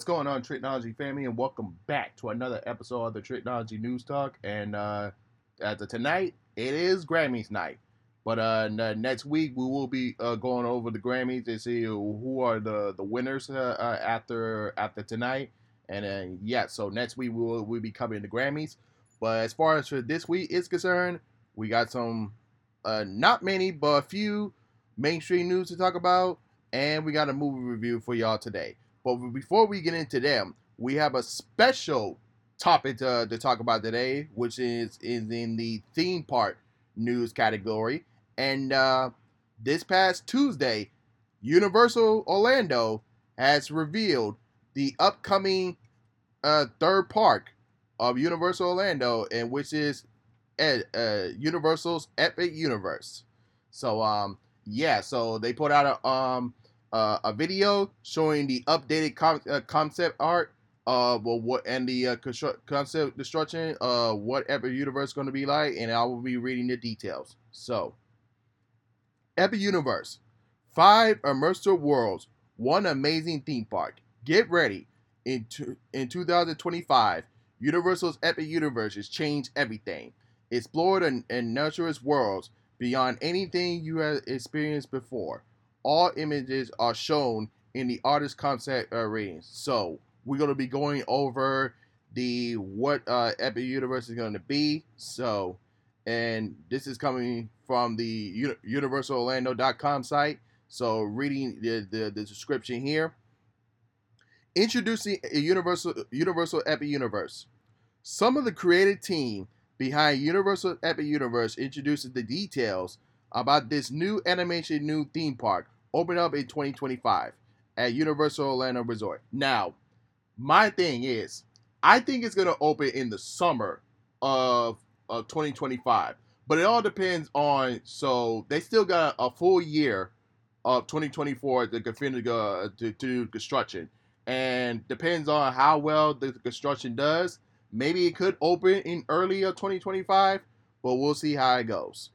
What's going on, Tricology family, and welcome back to another episode of the Tricology News Talk. And uh, as of tonight, it is Grammys night. But uh, next week we will be uh, going over the Grammys and see who are the the winners uh, uh, after after tonight. And then yeah, so next week we will we'll be covering the Grammys. But as far as for this week is concerned, we got some uh, not many, but a few mainstream news to talk about, and we got a movie review for y'all today. But before we get into them, we have a special topic to, to talk about today, which is is in the theme park news category. And uh, this past Tuesday, Universal Orlando has revealed the upcoming uh, third park of Universal Orlando, and which is Ed, uh, Universal's Epic Universe. So um yeah, so they put out a um uh, a video showing the updated uh, concept art uh well what and the uh, constru- concept destruction uh what Epic Universe is going to be like, and I will be reading the details. So Epic Universe, five immersive worlds, one amazing theme park. Get ready in in 2025. Universal's Epic Universe has changed everything. Explored and, and worlds beyond anything you have experienced before. All images are shown in the artist concept uh. So we're gonna be going over the what uh, Epic Universe is gonna be. So, and this is coming from the UniversalOrlando.com site. So reading the, the, the description here. Introducing a Universal Universal Epic Universe. Some of the creative team behind Universal Epic Universe introduces the details about this new animation new theme park open up in 2025 at Universal Orlando Resort. Now, my thing is, I think it's gonna open in the summer of of 2025, but it all depends on. So they still got a full year of 2024 to continue uh, to, to do construction, and depends on how well the construction does. Maybe it could open in early of 2025, but we'll see how it goes.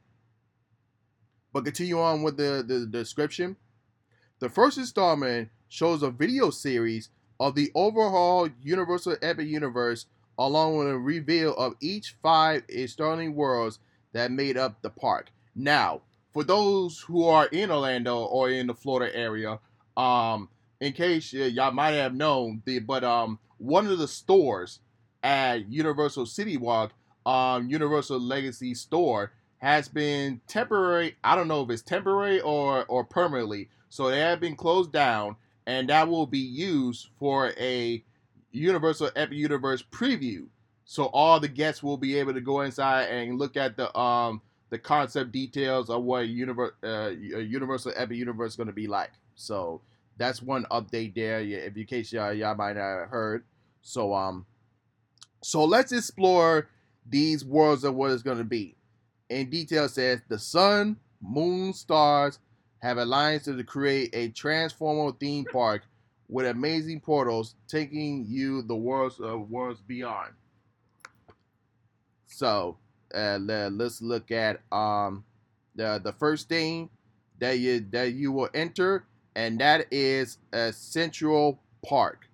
But continue on with the, the, the description. The first installment shows a video series of the overall Universal Epic Universe, along with a reveal of each five starting worlds that made up the park. Now, for those who are in Orlando or in the Florida area, um, in case y'all might have known, the but um, one of the stores at Universal City Walk, um, Universal Legacy Store, has been temporary. I don't know if it's temporary or or permanently. So they have been closed down, and that will be used for a Universal Epic Universe preview. So all the guests will be able to go inside and look at the um the concept details of what universe uh, Universal Epic Universe is going to be like. So that's one update there. If in case y'all, y'all might not have heard. So um, so let's explore these worlds of what it's going to be. In detail says the sun, moon, stars have alliance to create a transformer theme park with amazing portals taking you the worlds of worlds beyond. So uh, let's look at um the the first thing that you that you will enter, and that is a Celestial Park,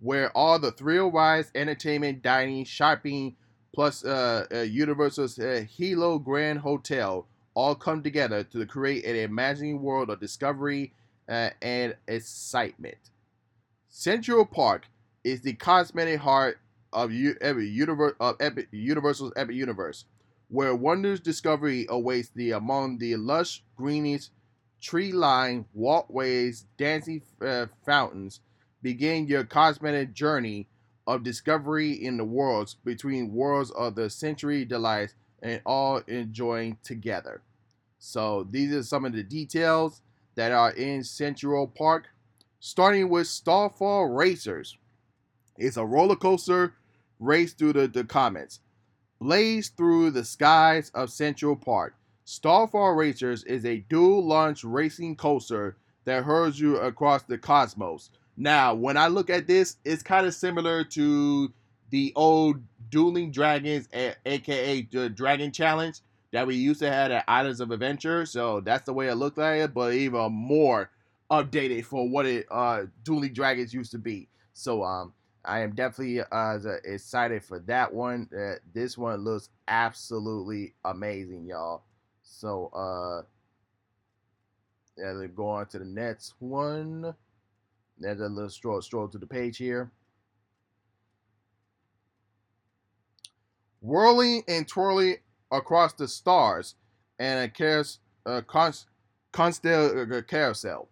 where all the thrill rides, entertainment, dining, shopping, plus uh Universal's uh, Helios Grand Hotel all come together to create an imagining world of discovery uh, and excitement. Celestial Park is the cosmetic heart of, U- every universe of Universal's Epic Universe, where wonders discovery awaits the among the lush greenish tree-lined walkways, dancing uh, fountains. Begin your cosmetic journey of discovery in the worlds between worlds of the century delights and all enjoying together. So these are some of the details that are in Celestial Park. Starting with Starfall Racers. It's a roller coaster race through the, the comments. Blaze through the skies of Celestial Park. Starfall Racers is a dual launch racing coaster that hurls you across the cosmos. Now, when I look at this, it's kind of similar to the old Dueling Dragons, aka the Dragon Challenge that we used to have at Islands of Adventure. So that's the way it looked like it, but even more updated for what it uh Dueling Dragons used to be. So um, I am definitely uh, excited for that one. Uh, this one looks absolutely amazing, y'all. So uh, yeah, go on to the next one. There's a little stroll stroll to the page here. Whirling and twirling across the stars and a carousel, uh, const, constel, uh, carousel.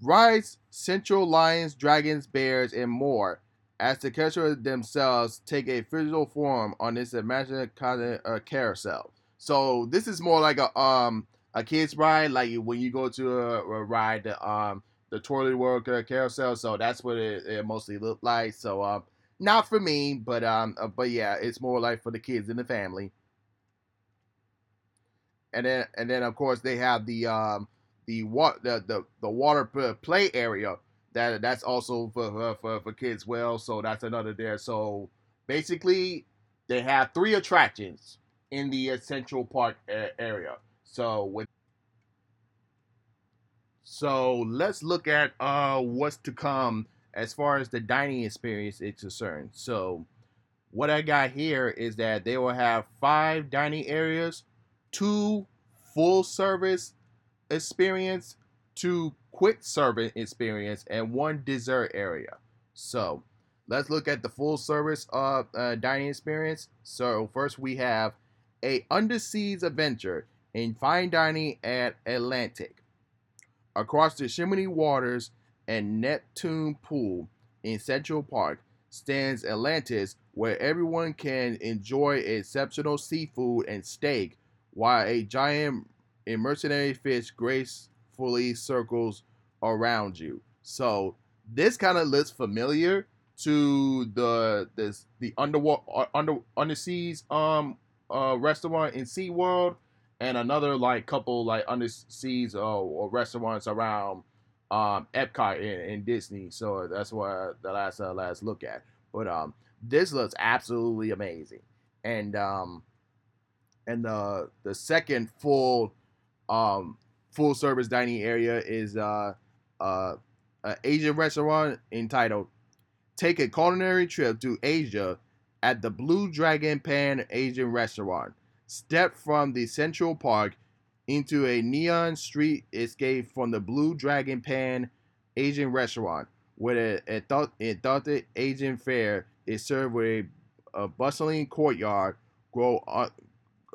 Rides, central lions, dragons, bears, and more as the characters themselves take a physical form on this imaginary uh, carousel. So this is more like a um a kids ride, like when you go to a, a ride the um the twirling world carousel. So that's what it, it mostly looked like. So um not for me, but um uh, but yeah, it's more like for the kids and the family. And then and then of course they have the um the what the, the the water play area that that's also for, for for kids well so that's another there. So basically they have three attractions in the central park area. So with so let's look at uh what's to come as far as the dining experience is concerned. So what i got here is that they will have five dining areas two full service experience two quick service experience, and one dessert area. So let's look at the full service uh, uh, dining experience. So first we have a underseas adventure in fine dining at Atlantic. Across the shimmering waters and Neptune Pool in Celestial Park stands Atlantis, where everyone can enjoy exceptional seafood and steak, while a giant mercenary fish gracefully circles around you. So this kind of looks familiar to the this the underwater uh, under underseas um uh restaurant in SeaWorld and another like couple like underseas uh, or restaurants around um Epcot in, in Disney. So that's what the last uh, last look at. But um this looks absolutely amazing. And um and the the second full um full service dining area is uh uh, an Asian restaurant entitled Take a Culinary Trip to Asia at the Blue Dragon Pan Asian Restaurant. Step from the Celestial Park into a neon street escape from the Blue Dragon Pan Asian Restaurant, where a, a, authentic Asian fare is served with a, a bustling courtyard grow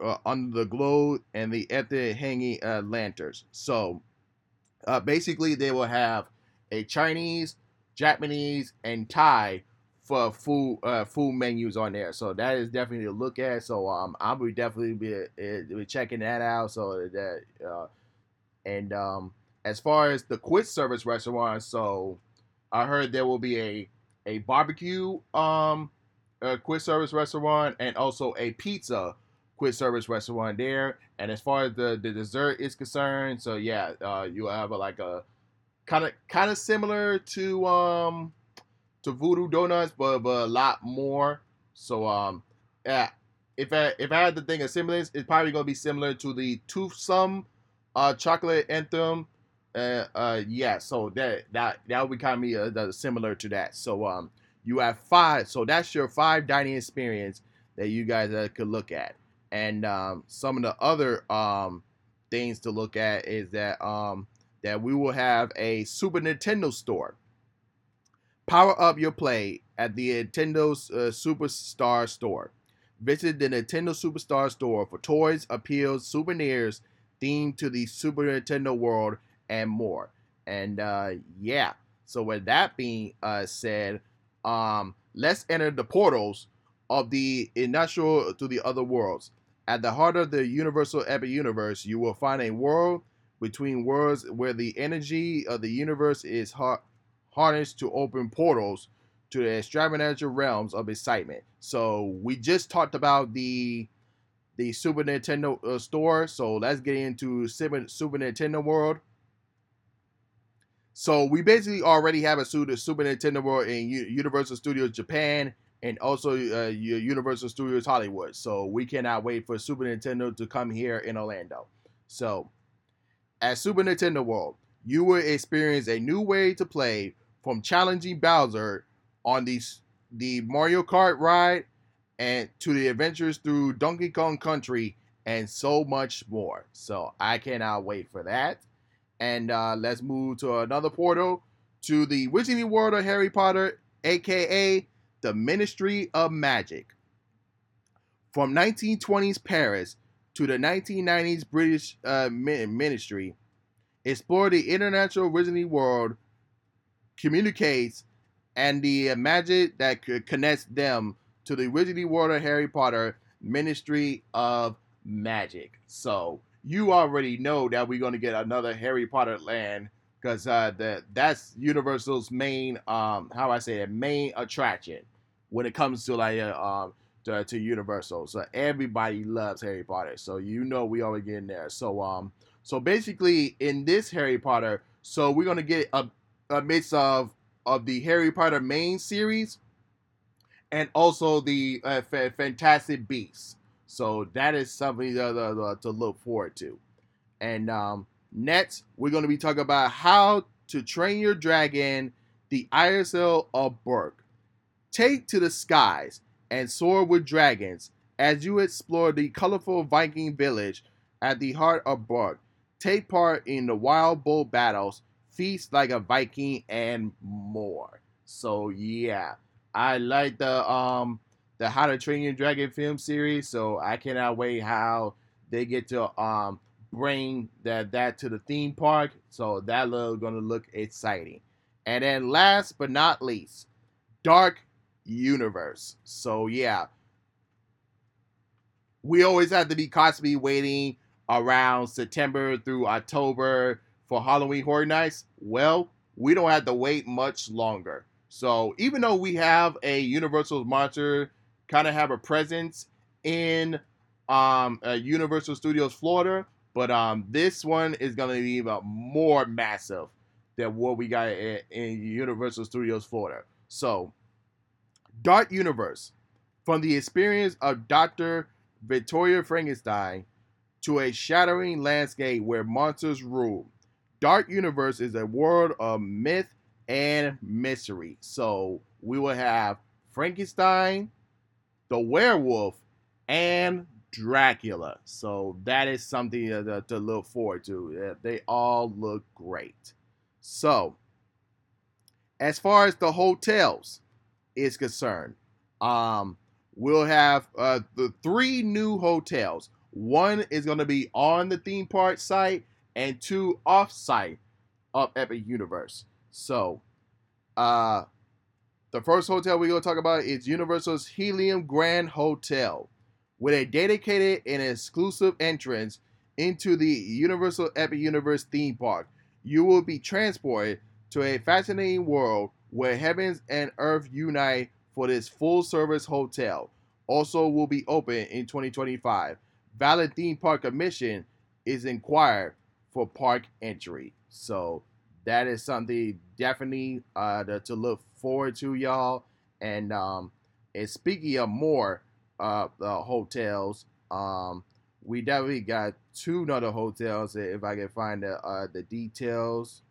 uh, under the glow and the ethnic hanging uh, lanterns. So, uh, basically, they will have a Chinese, Japanese, and Thai for food uh, food menus on there. So that is definitely a look at. So um, I will definitely be, uh, be checking that out. So that uh, and um, as far as the quick service restaurant, so I heard there will be a a barbecue um a quick service restaurant and also a pizza quick service restaurant there. And as far as the, the dessert is concerned, so yeah, uh, you have a, like a kind of kind of similar to um to Voodoo Donuts, but but a lot more. So um yeah, if I if I had to think of semblance, it's probably gonna be similar to the Toothsome uh chocolate anthem. Uh, uh yeah, so that that that would be kind of be uh, similar to that. So um you have five, so that's your five dining experience that you guys uh, could look at. And um, some of the other um, things to look at is that um, that we will have a Super Nintendo store. Power up your play at the Nintendo uh, Superstar Store. Visit the Nintendo Superstar Store for toys, appeals, souvenirs themed to the Super Nintendo world, and more. And uh, yeah, so with that being uh, said, um, let's enter the portals of the initial to the other worlds. At the heart of the universal epic universe, you will find a world between worlds where the energy of the universe is har- harnessed to open portals to the extravagant realms of excitement. So we just talked about the the Super Nintendo uh, store. So let's get into Super, Super Nintendo World. So we basically already have a Super Nintendo World in U- Universal Studios Japan and also uh, Universal Studios Hollywood. So we cannot wait for Super Nintendo to come here in Orlando. So at Super Nintendo World, you will experience a new way to play from challenging Bowser on these the Mario Kart ride and to the adventures through Donkey Kong Country and so much more. So I cannot wait for that. And uh, let's move to another portal to the Wizarding World of Harry Potter, aka the Ministry of Magic. From 1920s Paris to the 1990s British uh, Ministry, explore the international Wizarding world, communicates, and the magic that connects them to the Wizarding World of Harry Potter Ministry of Magic. So you already know that we're going to get another Harry Potter land because uh, that that's Universal's main um how I say it main attraction when it comes to like uh, um to, to, Universal. So everybody loves Harry Potter. So you know we always get in there. So um so basically in this Harry Potter, so we're gonna get a, a mix of of the Harry Potter main series and also the uh, F- Fantastic Beasts. So that is something to, to, to look forward to. And um, next, we're going to be talking about how to train your dragon, the Isle of Berk. Take to the skies and soar with dragons as you explore the colorful Viking village at the heart of Berk. Take part in the wild bull battles, feast like a Viking, and more. So yeah, I like the um the How to Train Your Dragon film series, so I cannot wait how they get to um bring that that to the theme park. So that little gonna look exciting. And then last but not least, Dark Universe. So yeah, we always have to be constantly waiting around September through October for Halloween Horror Nights. Well, we don't have to wait much longer. So even though we have a Universal monster kind of have a presence in um, uh, Universal Studios Florida, but um, this one is going to be even more massive than what we got in, in Universal Studios Florida. So, Dark Universe, from the experience of Dr. Victoria Frankenstein to a shattering landscape where monsters rule. Dark Universe is a world of myth and mystery. So we will have Frankenstein, the werewolf, and Dracula. So that is something to, to look forward to. They all look great. So, as far as the hotels is concerned, um, we'll have uh, the three new hotels. One is going to be on the theme park site, and two off site of Epic Universe. So, uh, the first hotel we're going to talk about is Universal's Helios Grand Hotel, with a dedicated and exclusive entrance into the Universal Epic Universe theme park. You will be transported to a fascinating world where heavens and earth unite for this full service hotel. Also, will be open in 2025. Valid theme park admission is inquired for park entry. So, that is something definitely uh, to, look forward to, y'all. And um, and speaking of more uh, uh hotels, um, we definitely got two other hotels. If I can find the uh, the details,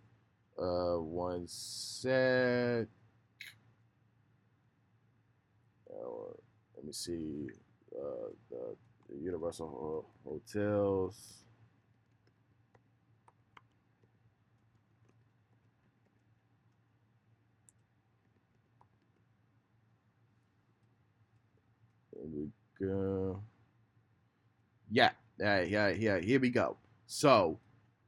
uh, one sec. Uh, let me see uh, the, the Universal Hotels. There we go. Yeah, uh, yeah, yeah. Here we go. So,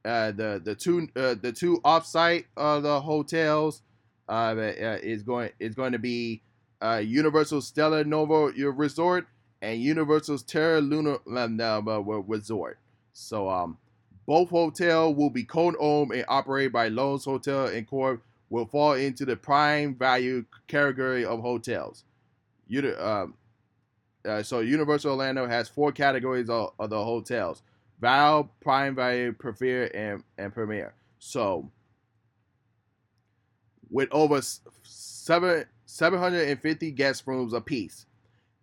uh, the the two uh, the two offsite uh, the hotels uh, uh, is going is going to be uh, Universal Stella Nova Resort and Universal's Terra Luna uh, Resort. So, um, both hotel will be co-owned and operated by Loews Hotel and Corp. Will fall into the prime value category of hotels. You, um, uh, so Universal Orlando has four categories of, of the hotels: Val, Prime Value, Preferred, and and Premier. So with over seven 750 guest rooms apiece,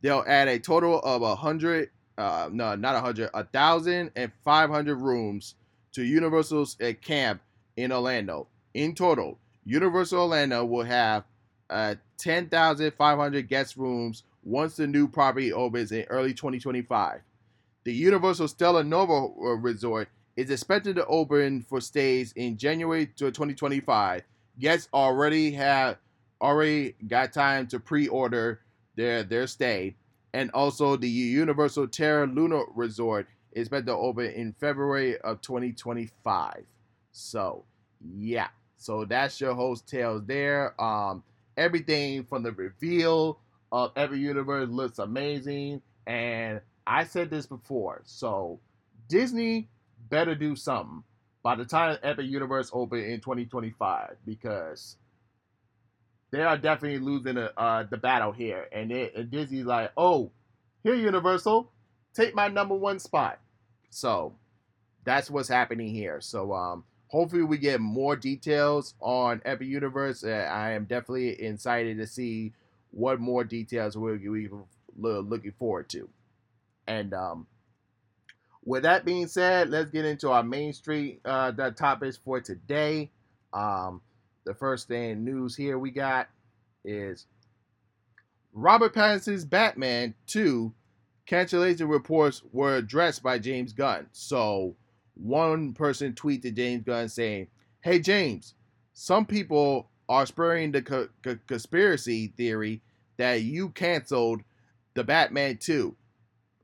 they'll add a total of a hundred. Uh, no, not a hundred, a thousand and five hundred rooms to Universal's uh, camp in Orlando. In total, Universal Orlando will have uh, 10,500 guest rooms once the new property opens in early 2025. The Universal Stella Nova uh, Resort is expected to open for stays in January to 2025. Guests already have already got time to pre-order their their stay, and also the Universal Terra Luna Resort is expected to open in February of 2025. So, yeah. So that's your host tales there. Um, everything from the reveal of every Universe looks amazing, and I said this before. So Disney better do something by the time Epic Universe open in 2025 because they are definitely losing a, uh, the battle here, and, it, and Disney's like, oh, here Universal, take my number one spot. So that's what's happening here. So um, hopefully we get more details on Epic Universe. Uh, I am definitely excited to see what more details we're, we looking forward to. And um, with that being said, let's get into our Main Street uh, the topics for today. Um, the first thing news here we got is Robert Pattinson's Batman 2 cancellation reports were addressed by James Gunn. So one person tweeted James Gunn saying, "Hey James, some people are spreading the co- co- conspiracy theory that you canceled the Batman 2.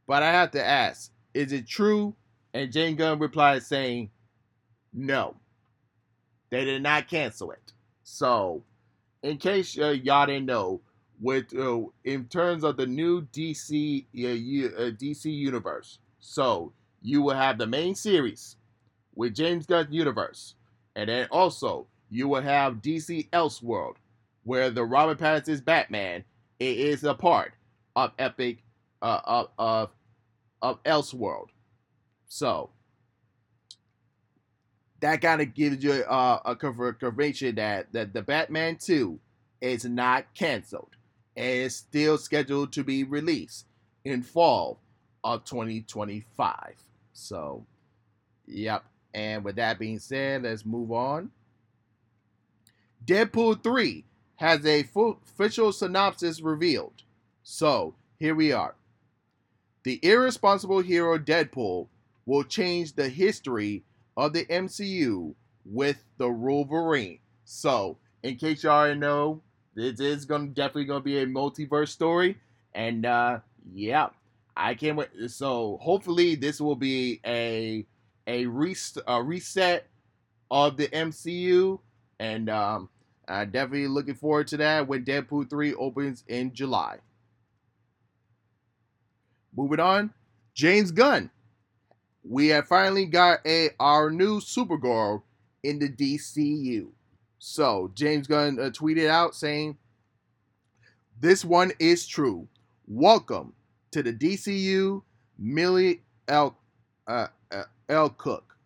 But I have to ask, is it true?" And James Gunn replied saying, "No. They did not cancel it." So, in case uh, y'all didn't know, with uh, in terms of the new DC uh, uh DC universe, so you will have the main series with James Gunn universe, and then also you will have DC Elseworld, where the Robert Pattinson's Batman is a part of Epic uh, of, of of Elseworld. So that kind of gives you uh, a confirmation that that the Batman Two is not canceled and is still scheduled to be released in fall of 2025. So, yep. And with that being said, let's move on. Deadpool 3 has a full official synopsis revealed. So, here we are. The irresponsible hero Deadpool will change the history of the MCU with the Wolverine. So, in case y'all already know, this is gonna definitely gonna be a multiverse story, and uh, yeah, I can't wait. So hopefully this will be a a, rest, a reset of the MCU, and um, I'm definitely looking forward to that when Deadpool three opens in July. Moving on, James Gunn. We have finally got a our new Supergirl in the DCU. So James Gunn uh, tweeted out saying, "This one is true. Welcome to the DCU, Millie L. Uh, uh, L. Cook."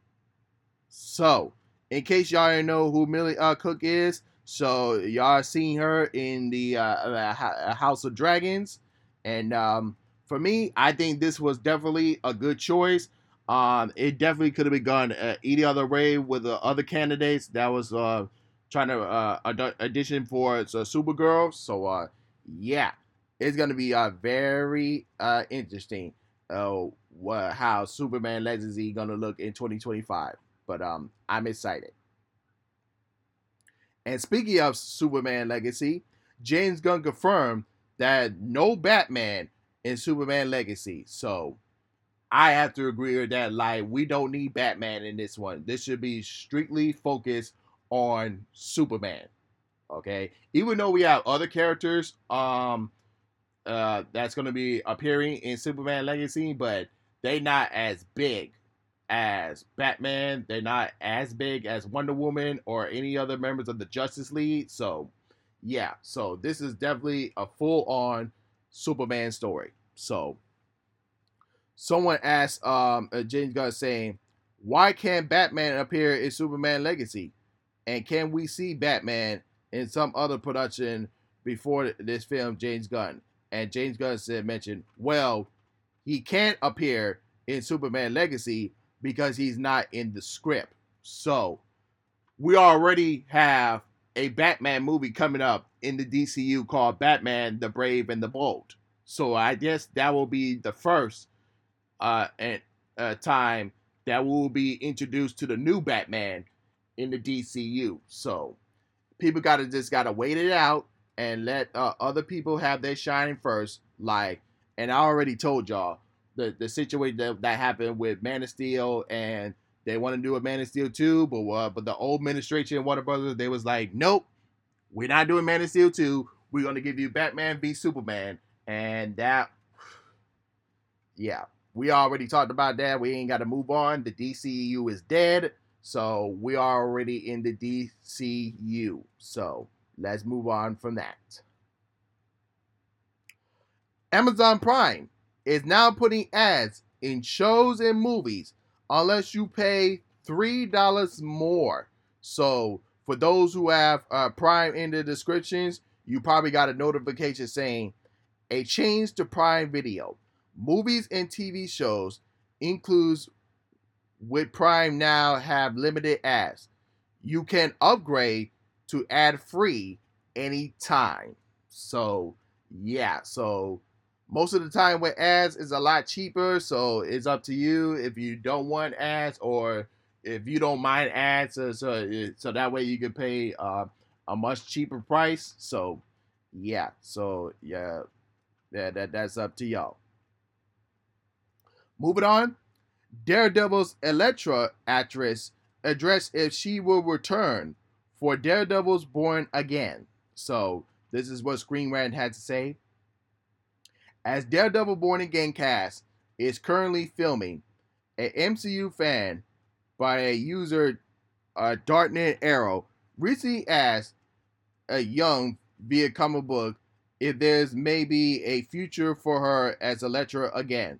So, in case y'all didn't know who Milly Alcock is, so y'all seen her in the uh, uh, uh, House of Dragons, and um, for me, I think this was definitely a good choice. Um, it definitely could have been gone uh, any other way with the other candidates that was uh, trying to uh, audition for uh, Supergirl. So uh, yeah, it's gonna be uh, very uh, interesting uh, what, how Superman Legacy is gonna look in 2025. But um, I'm excited. And speaking of Superman Legacy, James Gunn confirmed that no Batman in Superman Legacy. So I have to agree with that. Like, we don't need Batman in this one. This should be strictly focused on Superman. Okay, even though we have other characters, um, uh, that's to be appearing in Superman Legacy, but they not as big as Batman. They're not as big as Wonder Woman or any other members of the Justice League. So, yeah, so this is definitely a full on Superman story. So, someone asked um, uh, James Gunn saying, "Why can't Batman appear in Superman Legacy? And can we see Batman in some other production before this film, James Gunn?" And James Gunn said, mentioned, "Well, he can't appear in Superman Legacy because he's not in the script. So, we already have a Batman movie coming up in the DCU called Batman: The Brave and the Bold. So I guess that will be the first uh, and, uh, time that will be introduced to the new Batman in the DCU. So people gotta just gotta wait it out and let uh, other people have their shining first. Like, and I already told y'all the the situation that, that happened with Man of Steel, and they want to do a Man of Steel two, but uh, but the old administration and Warner Brothers they was like, nope, we're not doing Man of Steel two. We're gonna give you Batman v Superman, and that, yeah, we already talked about that. We ain't got to move on. The DCU is dead. So we are already in the DCU. So let's move on from that. Amazon Prime is now putting ads in shows and movies unless you pay $3 more. So for those who have uh, Prime in the descriptions, you probably got a notification saying a change to Prime Video. Movies and TV shows includes with Prime now have limited ads. You can upgrade to ad free anytime. So yeah, so most of the time with ads is a lot cheaper. So it's up to you if you don't want ads or if you don't mind ads. So so, so that way you can pay uh, a much cheaper price. So yeah, so yeah, yeah that that's up to y'all. Moving on, Daredevil's Elektra actress address if she will return for Daredevil's Born Again. So, this is what Screen Rant had to say. As Daredevil Born Again cast is currently filming, an MCU fan by a user, uh, Dartnet Arrow, recently asked a Yung via comic book if there's maybe a future for her as a lecturer again.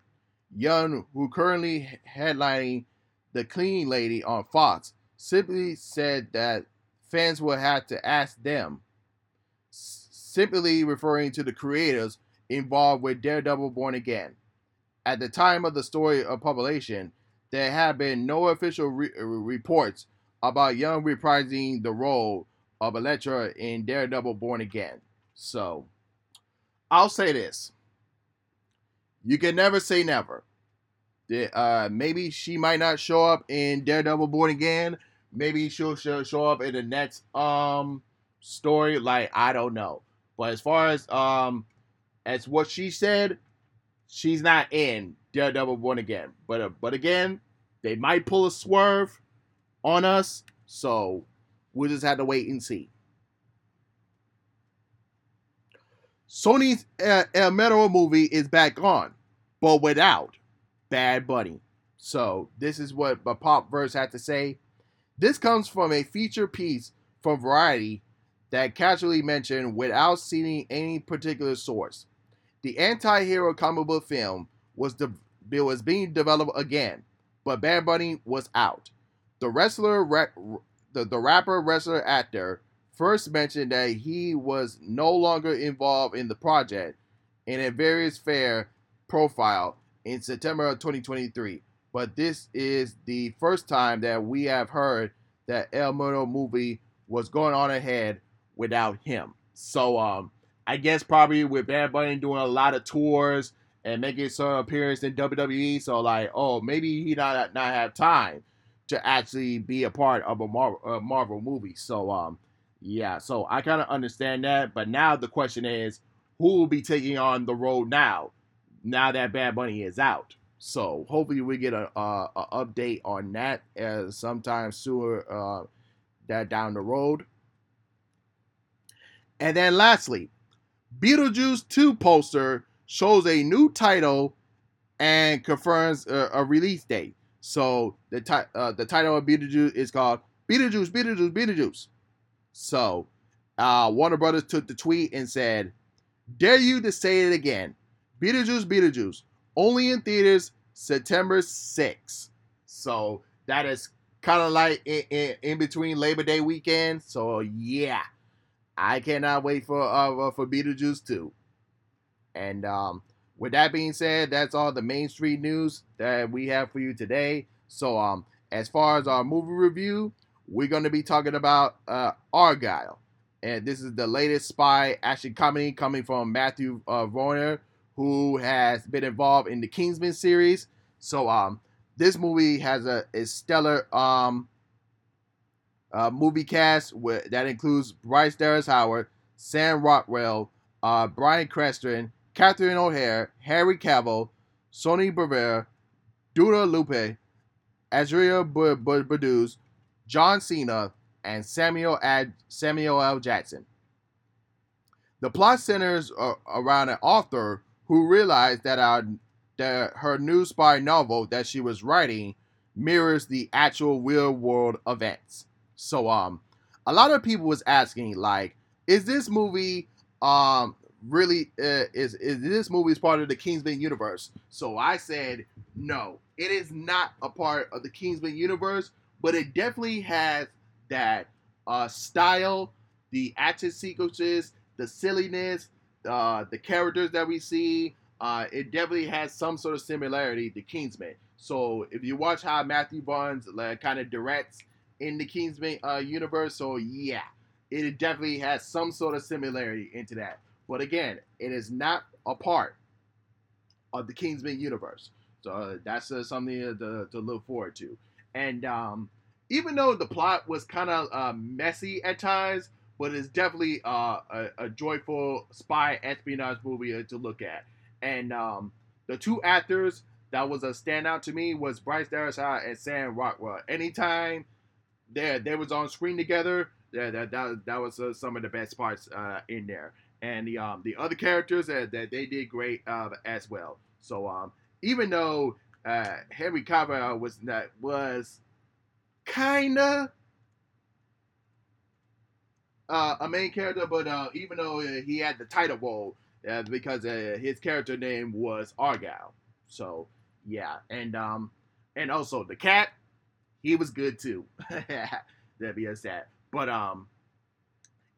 Yung, who currently headlining the Clean Lady on Fox, simply said that fans will have to ask them, simply referring to the creators involved with Daredevil Born Again. At the time of the story of publication, there have been no official re- reports about Yung reprising the role of Elektra in Daredevil Born Again. So, I'll say this you can never say never. Uh, maybe she might not show up in Daredevil Born Again. Maybe she'll show, show up in the next um story. Like I don't know. But as far as um as what she said, she's not in Daredevil Born Again. But uh, but again, they might pull a swerve on us. So we'll just have to wait and see. Sony's uh, El Muerto movie is back on, but without Bad Bunny. So this is what a Popverse had to say. This comes from a feature piece from Variety that casually mentioned without citing any particular source. The anti-hero comic book film was de- was being developed again, but Bad Bunny was out. The wrestler, the, the rapper, wrestler, actor first mentioned that he was no longer involved in the project in a various fair profile in September of 2023. But this is the first time that we have heard that El Muerto movie was going on ahead without him. So um I guess probably with Bad Bunny doing a lot of tours and making some appearance in WWE, so like, oh, maybe he not not have time to actually be a part of a Marvel, a Marvel movie. So um yeah, so I kind of understand that, but now the question is, who will be taking on the role now? Now that Bad Bunny is out, so hopefully we get a, a, a update on that as uh, sometime sooner uh, that down the road. And then lastly, Beetlejuice 2 poster shows a new title and confirms a, a release date. So the ti- uh, the title of Beetlejuice is called Beetlejuice, Beetlejuice, Beetlejuice. So, uh, Warner Brothers took the tweet and said, "Dare you to say it again? Beetlejuice, Beetlejuice, only in theaters September 6th." So that is kind of like in, in, in, between Labor Day weekend. So yeah, I cannot wait for uh, for Beetlejuice 2. And um, with that being said, that's all the Main Street news that we have for you today. So um, as far as our movie review, we're going to be talking about uh, Argylle. and this is the latest spy action comedy coming from Matthew uh, Vaughn, who has been involved in the Kingsman series. So um, this movie has a, a stellar um uh, movie cast with, that includes Bryce Dallas Howard, Sam Rockwell, uh, Bryan Cranston, Catherine O'Hara, Henry Cavill, Sonya Bruguera, Dua Lipa, Azria Badauz, John Cena, and Samuel Ad, Samuel L. Jackson. The plot centers around an author who realized that, our, that her new spy novel that she was writing mirrors the actual real world events. So um, a lot of people was asking like, is this movie um really uh, is is this movie is part of the Kingsman universe? So I said no, it is not a part of the Kingsman universe, but it definitely has that uh, style, the action sequences, the silliness, uh, the characters that we see. Uh, it definitely has some sort of similarity to Kingsman. So if you watch how Matthew Vaughn like, kind of directs in the Kingsman uh, universe. So yeah, it definitely has some sort of similarity into that. But again, it is not a part of the Kingsman universe. So uh, that's uh, something to, to, look forward to. And um, even though the plot was kind of uh, messy at times, but it's definitely uh, a, a, joyful spy espionage movie uh, to look at. And um, the two actors that was a standout to me was Bryce Dallas Howard and Sam Rockwell. Anytime they they was on screen together. Yeah, that that, that was uh, some of the best parts uh, in there, and the um the other characters uh, that they did great uh, as well. So um even though uh, Henry Cavill was not was kinda uh, a main character, but uh, even though he had the title role, because his character name was Argylle. So yeah, and um, and also the cat he was good too. That'd be a sad. But um,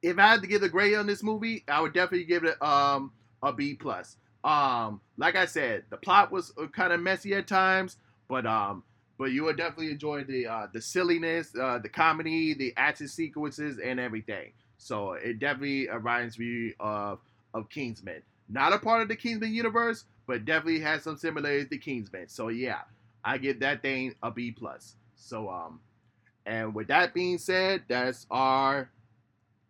if I had to give a grade on this movie, I would definitely give it um a B plus. Um, like I said, the plot was uh, kind of messy at times, but um, but you would definitely enjoy the uh, the silliness, uh, the comedy, the action sequences, and everything. So it definitely reminds me of of Kingsman. Not a part of the Kingsman universe, but definitely has some similarities to Kingsman. So yeah, I give that thing a B plus. So, um, and with that being said, that's our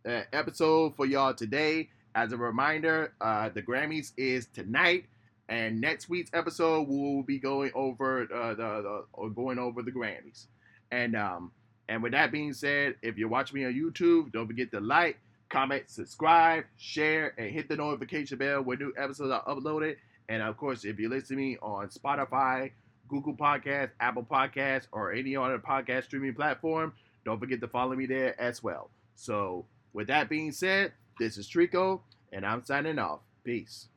uh, episode for y'all today. As a reminder, uh, the Grammys is tonight, and next week's episode we will be going over uh, the, the going over the Grammys. And um, and with that being said, if you're watching me on YouTube, don't forget to like, comment, subscribe, share, and hit the notification bell when new episodes are uploaded. And of course, if you listen to me on Spotify, Google Podcast, Apple Podcast, or any other podcast streaming platform. Don't forget to follow me there as well. So, with that being said, this is Trico, and I'm signing off. Peace.